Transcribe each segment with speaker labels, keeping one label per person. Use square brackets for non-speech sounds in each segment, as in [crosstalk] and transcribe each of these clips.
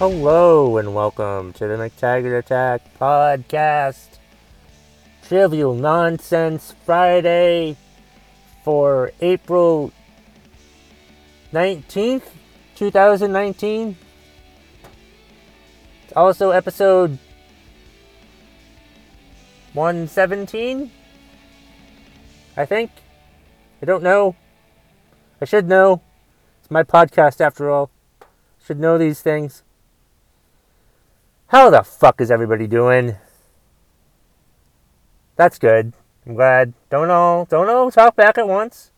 Speaker 1: Hello and welcome to the McTaggart Attack podcast. Trivial Nonsense Friday for April 19th, 2019. It's also episode 117, I think. I don't know. I should know. It's my podcast after all. Should know these things. How the fuck is everybody doing? That's good. I'm glad. Don't all don't all talk back at once.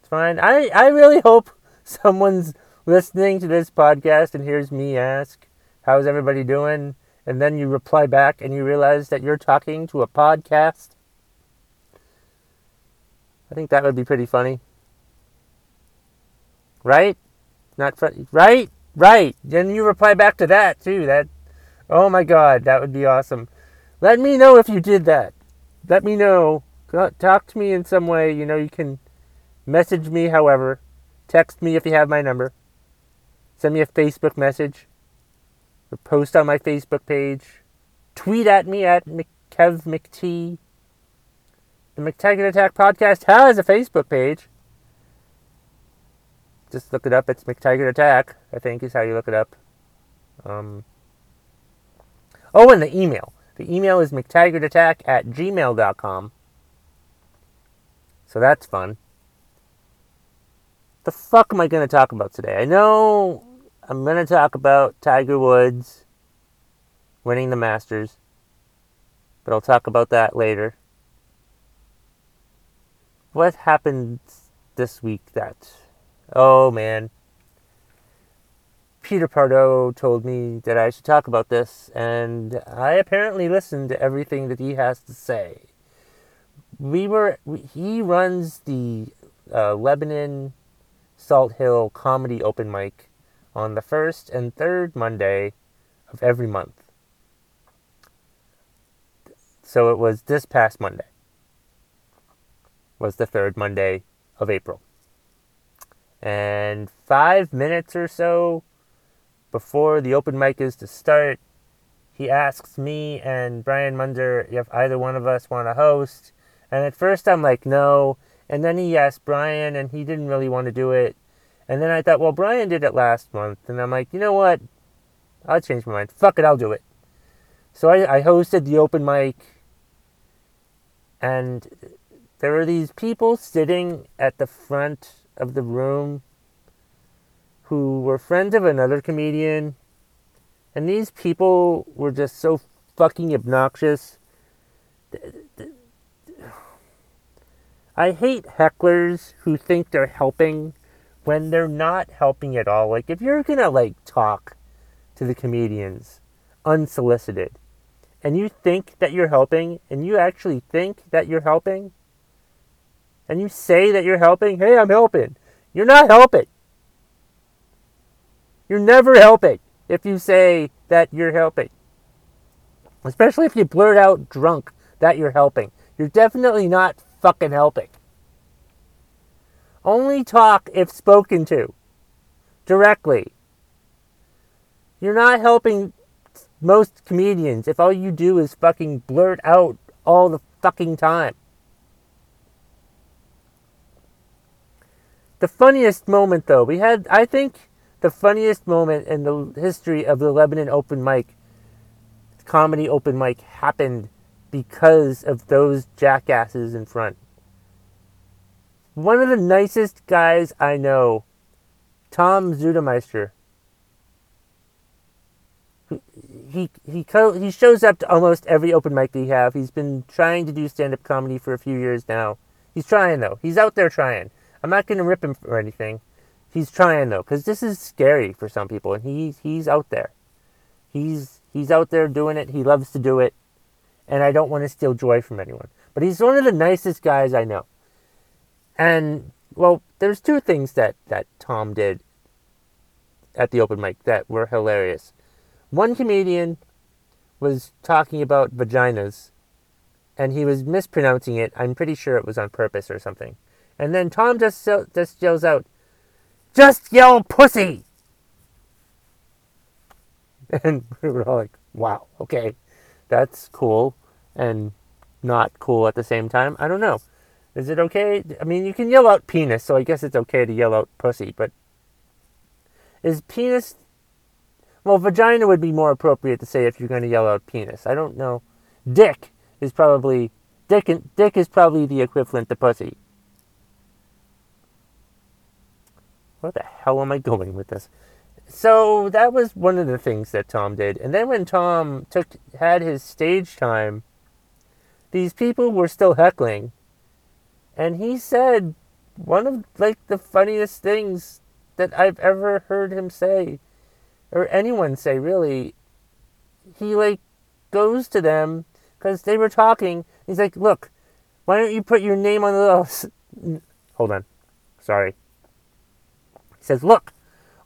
Speaker 1: It's fine. I, I really hope [laughs] someone's listening to this podcast and hears me ask, How's everybody doing? And then you reply back and you realize that you're talking to a podcast. I think that would be pretty funny. Right? Not funny. Right? Right. Then you reply back to that too. That Oh my god, that would be awesome. Let me know if you did that. Let me know. Talk to me in some way. You know, you can message me however. Text me if you have my number. Send me a Facebook message. Or post on my Facebook page. Tweet at me at Kev McT. The McTaggart Attack podcast has a Facebook page just look it up. It's McTaggart Attack, I think is how you look it up. Um, oh, and the email. The email is McTaggartAttack at gmail.com. So that's fun. The fuck am I going to talk about today? I know I'm going to talk about Tiger Woods winning the Masters, but I'll talk about that later. What happened this week that Oh man. Peter Pardo told me that I should talk about this, and I apparently listened to everything that he has to say. We were he runs the uh, Lebanon Salt Hill Comedy Open Mic on the first and third Monday of every month. So it was this past Monday. Was the third Monday of April. And five minutes or so before the open mic is to start, he asks me and Brian Munder if either one of us want to host. And at first I'm like, no. And then he asked Brian, and he didn't really want to do it. And then I thought, well, Brian did it last month. And I'm like, you know what? I'll change my mind. Fuck it, I'll do it. So I, I hosted the open mic. And there were these people sitting at the front of the room who were friends of another comedian. And these people were just so fucking obnoxious. I hate hecklers who think they're helping when they're not helping at all. Like, if you're gonna, like, talk to the comedians unsolicited, and you think that you're helping, and you actually think that you're helping, and you say that you're helping, hey, I'm helping. You're not helping. You're never helping if you say that you're helping. Especially if you blurt out drunk that you're helping. You're definitely not fucking helping. Only talk if spoken to. Directly. You're not helping most comedians if all you do is fucking blurt out all the fucking time. The funniest moment, though, we had, I think, the funniest moment in the history of the Lebanon open mic, comedy open mic, happened because of those jackasses in front. One of the nicest guys I know, Tom Zudemeister. He he he shows up to almost every open mic he have. He's been trying to do stand up comedy for a few years now. He's trying though. He's out there trying. I'm not going to rip him for anything. He's trying though, because this is scary for some people, and he's he's out there. He's he's out there doing it. He loves to do it, and I don't want to steal joy from anyone. But he's one of the nicest guys I know. And well, there's two things that that Tom did at the open mic that were hilarious. One comedian was talking about vaginas, and he was mispronouncing it. I'm pretty sure it was on purpose or something. And then Tom just, just yells out, Just yell pussy! [laughs] And we were all like, wow, okay, that's cool and not cool at the same time. I don't know. Is it okay? I mean, you can yell out penis, so I guess it's okay to yell out pussy, but is penis. Well, vagina would be more appropriate to say if you're going to yell out penis. I don't know. Dick is probably. Dick, and, dick is probably the equivalent to pussy. Where the hell am I going with this? So that was one of the things that Tom did. And then when Tom took had his stage time, these people were still heckling. And he said one of like the funniest things that I've ever heard him say or anyone say really. He like goes to them cuz they were talking. He's like, "Look, why don't you put your name on the list?" [laughs] Hold on. Sorry. He says, "Look,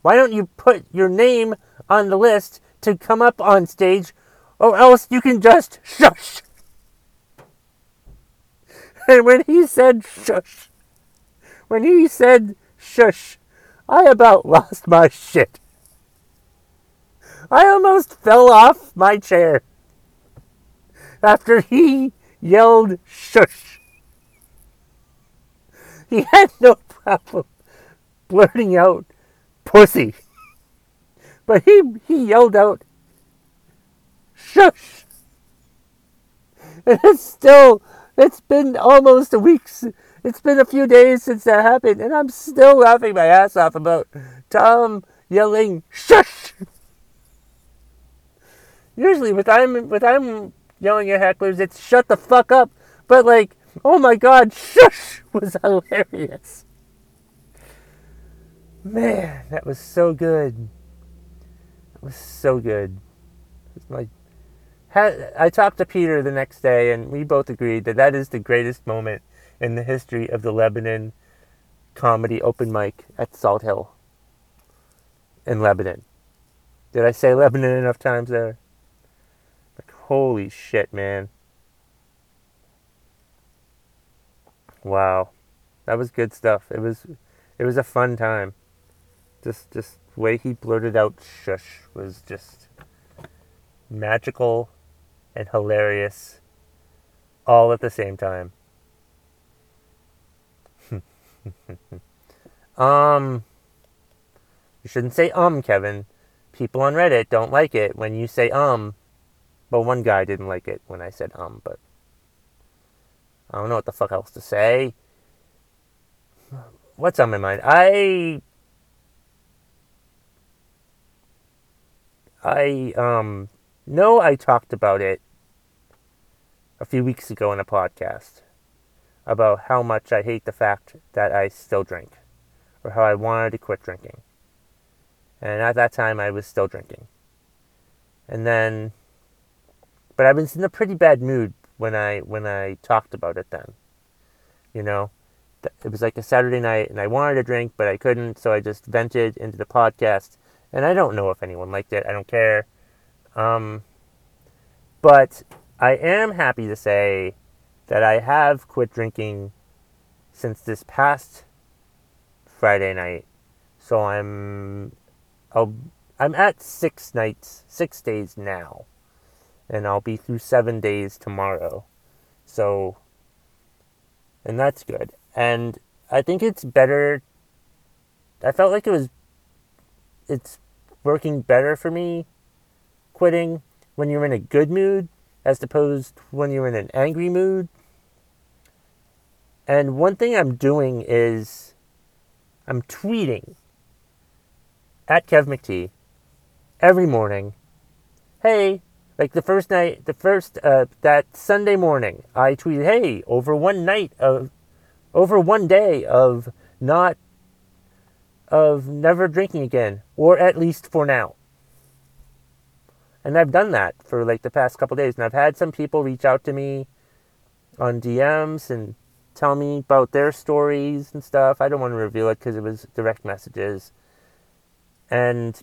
Speaker 1: why don't you put your name on the list to come up on stage, or else you can just shush. [laughs] And when he said shush, when he said shush, I about lost my shit. I almost fell off my chair after he yelled shush. He had no [laughs] problem blurting out pussy. But he, he yelled out, shush. And it's still, it's been almost a week. It's been a few days since that happened, and I'm still laughing my ass off about Tom yelling, shush. Usually, with I'm with I'm yelling at hecklers, it's shut the fuck up. But like, oh my god, shush [laughs] was hilarious. Man, that was so good. That was so good. It's my I talked to Peter the next day, and we both agreed that that is the greatest moment in the history of the Lebanon comedy open mic at Salt Hill in Lebanon. Did I say Lebanon enough times there? Like, holy shit, man. Wow. That was good stuff. It was it was a fun time just just way he blurted out shush was just magical and hilarious all at the same time. [laughs] um you shouldn't say um Kevin. People on Reddit don't like it when you say um. Well, one guy didn't like it when I said um, but I don't know what the fuck else to say. What's on my mind? I I um know I talked about it a few weeks ago in a podcast about how much I hate the fact that I still drink or how I wanted to quit drinking. And at that time I was still drinking. And then but I was in a pretty bad mood when I when I talked about it then. You know, it was like a Saturday night and I wanted to drink but I couldn't, so I just vented into the podcast and I don't know if anyone liked it. I don't care. Um, but I am happy to say that I have quit drinking since this past Friday night. So I'm I'll, I'm at six nights, six days now, and I'll be through seven days tomorrow. So, and that's good. And I think it's better. I felt like it was. It's working better for me quitting when you're in a good mood as opposed when you're in an angry mood. And one thing I'm doing is I'm tweeting at Kev McT every morning. Hey, like the first night, the first uh, that Sunday morning, I tweeted, "Hey, over one night of, over one day of not of never drinking again, or at least for now. And I've done that for like the past couple days, and I've had some people reach out to me on DMs and tell me about their stories and stuff. I don't want to reveal it because it was direct messages. And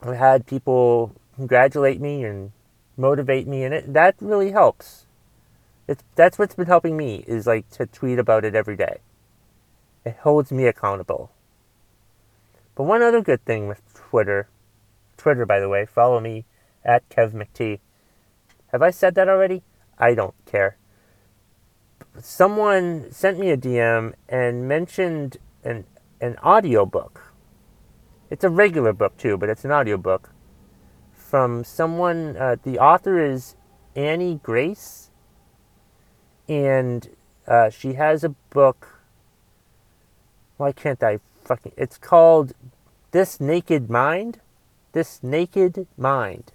Speaker 1: I had people congratulate me and motivate me, and it that really helps. It's that's what's been helping me is like to tweet about it every day. It holds me accountable. But one other good thing with Twitter, Twitter, by the way. Follow me at Kev McT. Have I said that already? I don't care. Someone sent me a DM and mentioned an an audiobook. It's a regular book too, but it's an audiobook from someone uh, the author is Annie Grace and uh, she has a book why can't I fucking it's called This Naked Mind? This Naked Mind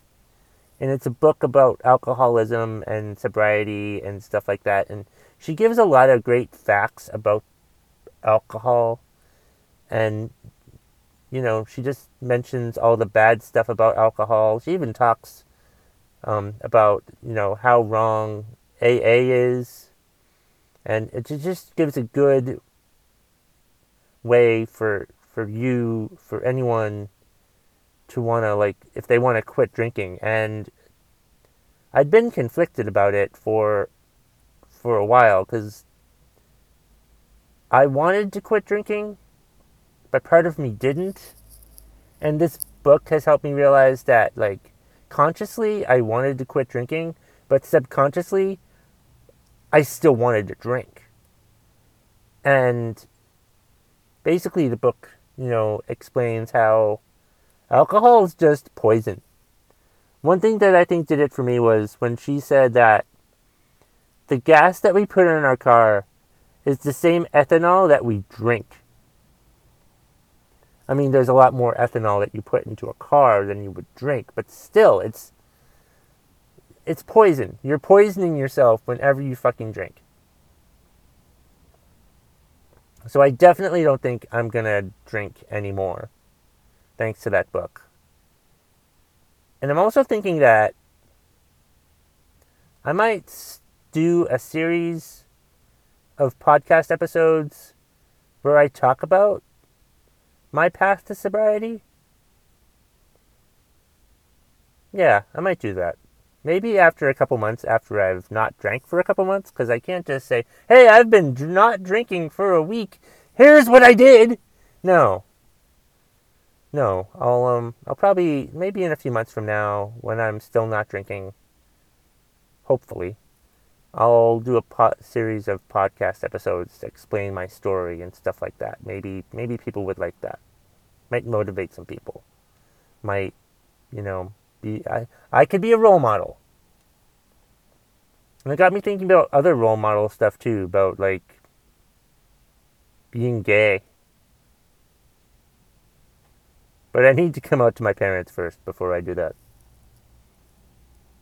Speaker 1: and it's a book about alcoholism and sobriety and stuff like that. And she gives a lot of great facts about alcohol, and you know, she just mentions all the bad stuff about alcohol. She even talks um, about you know how wrong AA is, and it just gives a good way for for you for anyone to want to like if they want to quit drinking. And I'd been conflicted about it for for a while cuz I wanted to quit drinking but part of me didn't. And this book has helped me realize that like consciously I wanted to quit drinking but subconsciously I still wanted to drink. And basically the book you know explains how Alcohol is just poison. One thing that I think did it for me was when she said that the gas that we put in our car is the same ethanol that we drink. I mean, there's a lot more ethanol that you put into a car than you would drink, but still, it's it's poison. You're poisoning yourself whenever you fucking drink. So I definitely don't think I'm gonna drink anymore thanks to that book. And I'm also thinking that I might do a series of podcast episodes where I talk about my path to sobriety. Yeah, I might do that. Maybe after a couple months, after I've not drank for a couple months, because I can't just say, hey, I've been not drinking for a week. Here's what I did. No, no, I'll um I'll probably maybe in a few months from now when I'm still not drinking. Hopefully, I'll do a po- series of podcast episodes to explain my story and stuff like that. Maybe maybe people would like that. Might motivate some people. Might you know I I could be a role model. And it got me thinking about other role model stuff too, about like being gay But I need to come out to my parents first before I do that.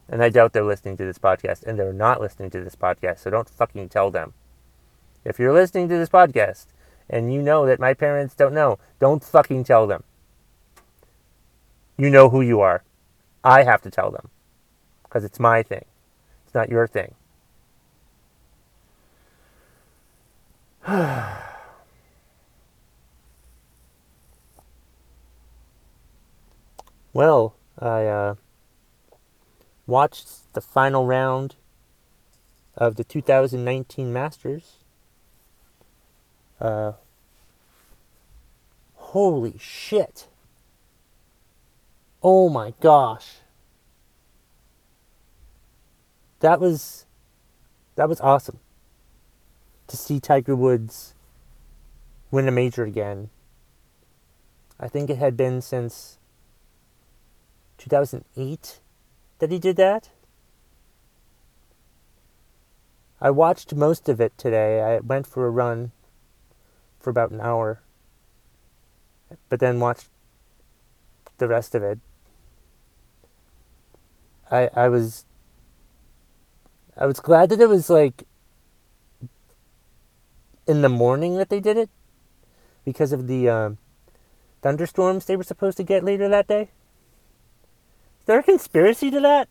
Speaker 1: And I doubt they're listening to this podcast, and they're not listening to this podcast, so don't fucking tell them. If you're listening to this podcast and you know that my parents don't know, don't fucking tell them. You know who you are. I have to tell them because it's my thing, it's not your thing. [sighs] Well, I uh, watched the final round of the 2019 Masters. Uh, holy shit. Oh my gosh. That was that was awesome. To see Tiger Woods win a major again. I think it had been since 2008 that he did that. I watched most of it today. I went for a run for about an hour, but then watched the rest of it. I I was I was glad that it was like in the morning that they did it because of the um, thunderstorms they were supposed to get later that day. Is there a conspiracy to that?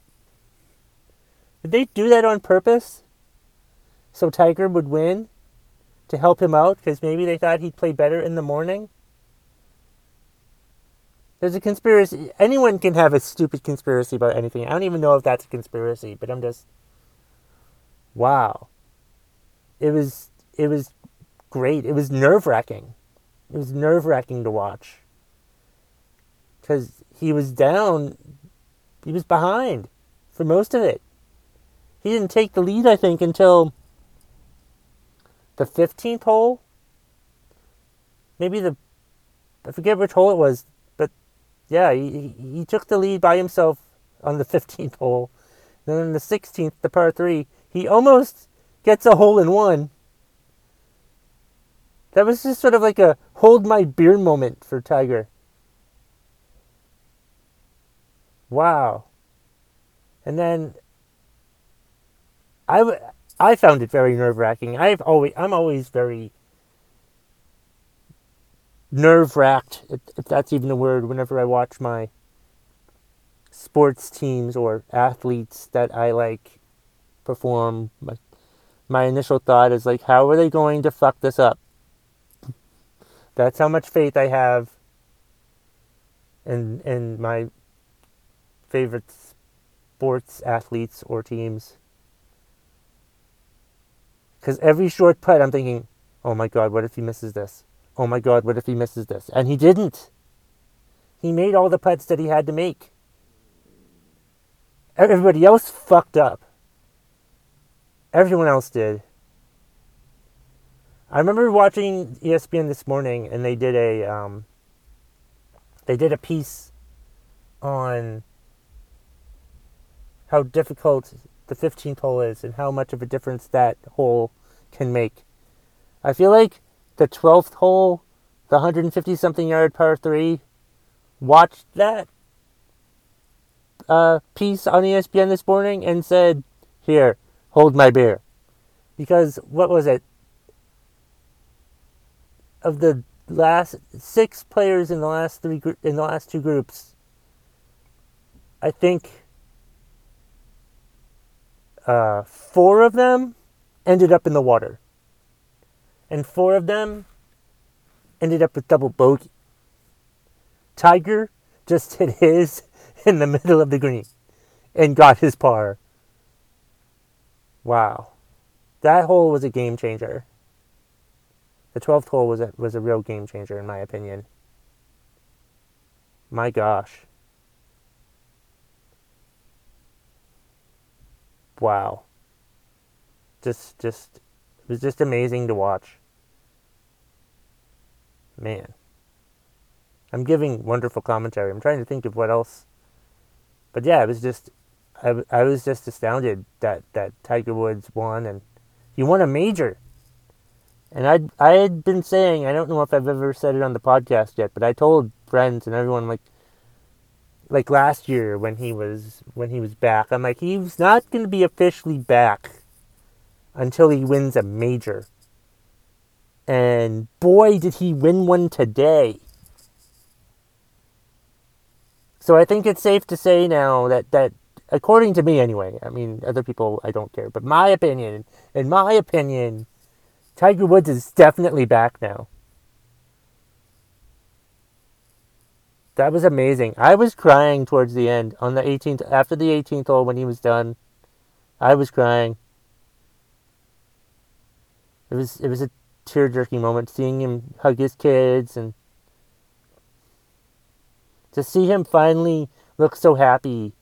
Speaker 1: Did they do that on purpose? So Tiger would win? To help him out? Because maybe they thought he'd play better in the morning? There's a conspiracy. Anyone can have a stupid conspiracy about anything. I don't even know if that's a conspiracy, but I'm just. Wow. It was. It was great. It was nerve wracking. It was nerve wracking to watch because he was down. He was behind for most of it. He didn't take the lead, I think, until the 15th hole. Maybe the, I forget which hole it was, yeah, he, he took the lead by himself on the [laughs] 15th hole. Then on the 16th, the par 3, he almost gets a hole in one. That was just sort of like a hold my beer moment for Tiger. Wow. And then I, I found it very nerve wracking. I've always I'm always very nerve wracked, if, if that's even a word, whenever I watch my sports teams or athletes that I like perform. My, my initial thought is like, how are they going to fuck this up? That's how much faith I have in in my favorite sports athletes or teams. Because every short putt, I'm thinking, oh my God, what if he misses this? Oh my God, what if he misses this? And he didn't. He made all the putts that he had to make. Everybody else fucked up. Everyone else did. I remember watching ESPN this morning, and they did a um, they did a piece on how difficult the 15th hole is and how much of a difference that hole can make. I feel like the 12th hole, the 150 something yard par 3, watched that uh, piece on ESPN this morning and said, Here, hold my beer. Because, what was it? Of the last six players in the last three in the last two groups, I think uh, four of them ended up in the water, and four of them ended up with double bogey. Tiger just hit his [laughs] in the middle of the green and got his par. Wow. That hole was a game changer. The 12th hole was a, was a real game changer, in my opinion. My gosh. Wow. Just, just, it was just amazing to watch. Man. I'm giving wonderful commentary. I'm trying to think of what else but yeah, it was just I, I was just astounded that that Tiger Woods won and he won a major. And I I had been saying I don't know if I've ever said it on the podcast yet, but I told friends and everyone like like last year when he was when he was back, I'm like he's not going to be officially back until he wins a major. And boy, did he win one today. So I think it's safe to say now that, that according to me anyway, I mean, other people, I don't care, but my opinion, in my opinion, Tiger Woods is definitely back now. That was amazing. I was crying towards the end on the 18th, after the 18th hole when he was done. I was crying. It was, it was a tear jerking moment seeing him hug his kids and to see him finally look so happy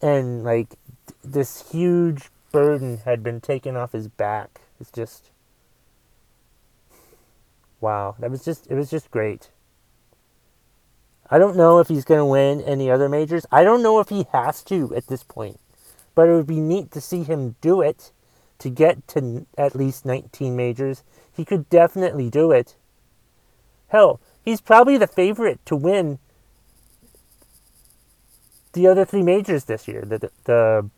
Speaker 1: and like this huge burden had been taken off his back. It's just wow. That was just it was just great. I don't know if he's going to win any other majors. I don't know if he has to at this point but it would be neat to see him do it to get to at least 19 majors he could definitely do it hell he's probably the favorite to win the other three majors this year. The, the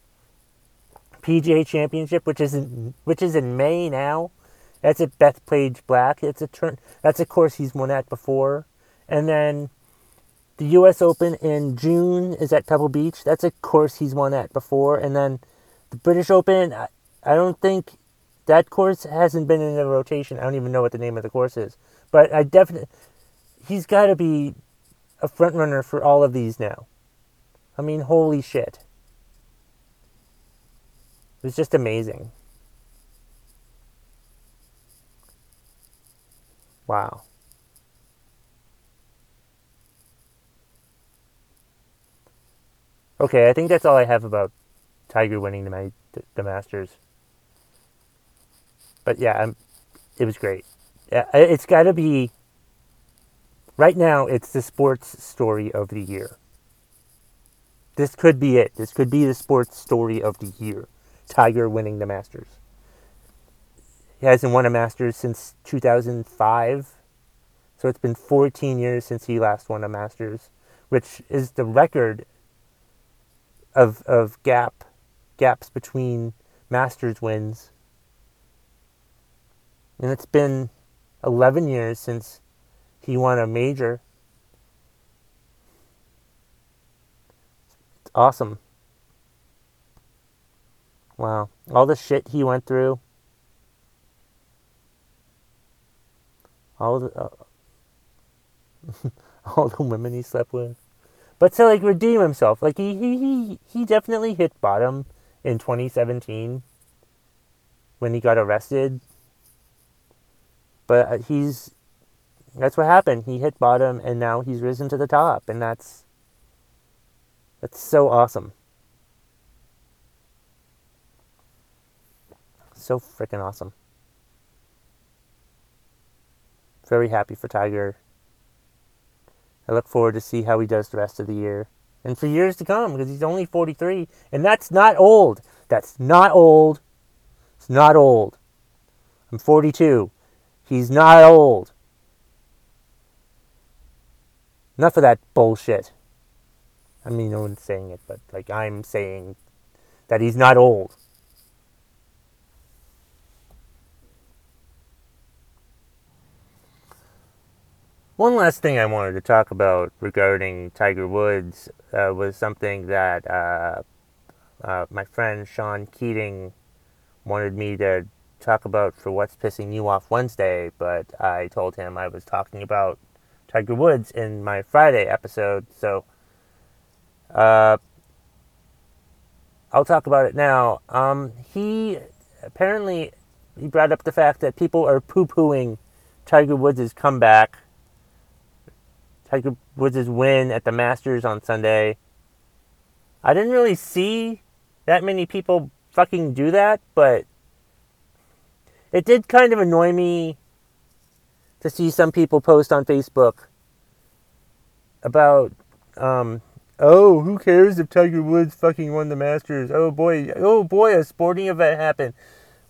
Speaker 1: PGA Championship, which is in, which is in May now. That's at Bethpage Black. It's a turn. That's a course he's won at before, and then the U.S. Open in June is at Pebble Beach. That's a course he's won at before, and then the British Open. I, don't think that course hasn't been in the rotation. I don't even know what the name of the course is, but I definitely he's got to be a front runner for all of these now. I mean, holy shit. It was just amazing. Wow. Okay, I think that's all I have about Tiger winning the, the Masters. But yeah, I'm, it was great. It's got to be. Right now, it's the sports story of the year. This could be it. This could be the sports story of the year. Tiger winning the Masters. He hasn't won a Masters since 2005. So it's been 14 years since he last won a Masters, which is the record of of gap gaps between Masters wins. And it's been 11 years since he won a major. It's awesome. Wow. All the shit he went through. All the uh, [laughs] all the women he slept with. But to like redeem himself, like he he he, he definitely hit bottom in 2017 when he got arrested. But uh, he's that's what happened. He hit bottom and now he's risen to the top and that's that's so awesome. So freaking awesome. Very happy for Tiger. I look forward to see how he does the rest of the year and for years to come because he's only 43 and that's not old. That's not old. It's not old. I'm 42. He's not old. Enough of that bullshit. I mean, no one's saying it, but like I'm saying that he's not old. One last thing I wanted to talk about regarding Tiger Woods uh, was something that uh, uh, my friend Sean Keating wanted me to talk about for What's Pissing You Off Wednesday, but I told him I was talking about Tiger Woods in my Friday episode, so uh, I'll talk about it now. Um, he apparently he brought up the fact that people are poo-pooing Tiger Woods' comeback, Tiger Woods' win at the Masters on Sunday. I didn't really see that many people fucking do that, but it did kind of annoy me to see some people post on Facebook about um, Oh, who cares if Tiger Woods fucking won the Masters? Oh boy, oh boy, a sporting event happened.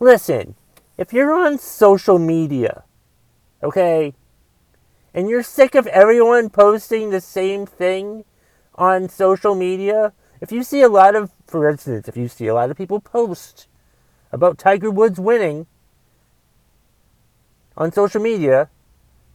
Speaker 1: Listen, if you're on social media, okay, and you're sick of everyone posting the same thing on social media, if you see a lot of, for instance, if you see a lot of people post about Tiger Woods winning on social media,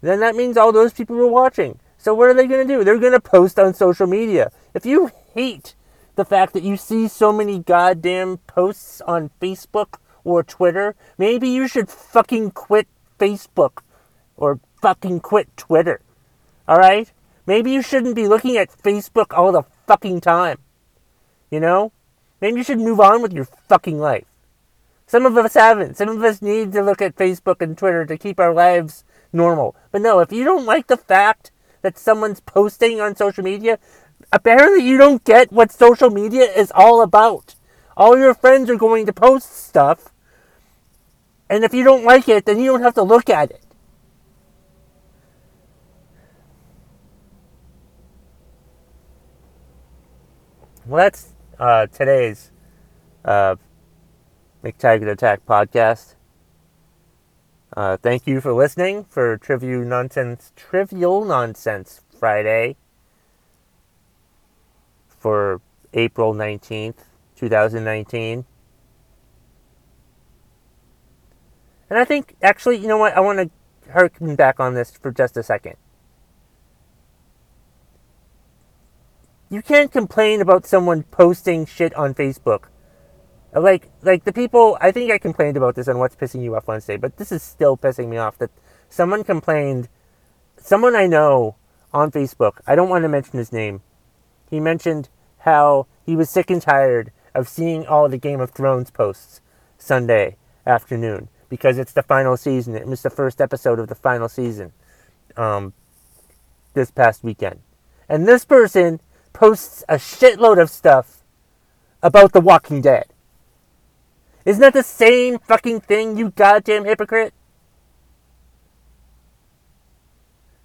Speaker 1: then that means all those people were watching. So what are they going to do? They're going to post on social media. If you hate the fact that you see so many goddamn posts on Facebook or Twitter, maybe you should fucking quit Facebook or fucking quit Twitter. All right? Maybe you shouldn't be looking at Facebook all the fucking time. You know? Maybe you should move on with your fucking life. Some of us haven't. Some of us need to look at Facebook and Twitter to keep our lives normal. But no, if you don't like the fact that someone's posting on social media, apparently you don't get what social media is all about. All your friends are going to post stuff, and if you don't like it, then you don't have to look at it. Well, that's uh, today's uh, McTaggart Attack podcast. Uh, thank you for listening for Trivial Nonsense, Trivial Nonsense Friday for April 19th, 2019. And I think, actually, you know what? I want to harken back on this for just a second. You can't complain about someone posting shit on Facebook like, like the people, I think I complained about this on What's Pissing You Off Wednesday, but this is still pissing me off that someone complained, someone I know on Facebook, I don't want to mention his name, he mentioned how he was sick and tired of seeing all the Game of Thrones posts Sunday afternoon because it's the final season. It was the first episode of the final season um, this past weekend. And this person posts a shitload of stuff about The Walking Dead. Isn't that the same fucking thing, you goddamn hypocrite?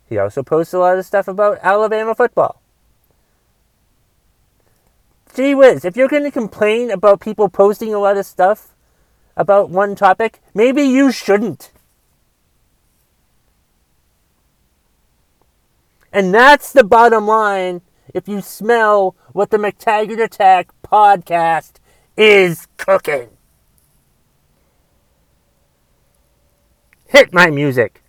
Speaker 1: He also posts a lot of stuff about Alabama football. Gee whiz, if you're going to complain about people posting a lot of stuff about one topic, maybe you shouldn't. And that's the bottom line if you smell what the McTaggart Attack podcast is cooking. Hit my music.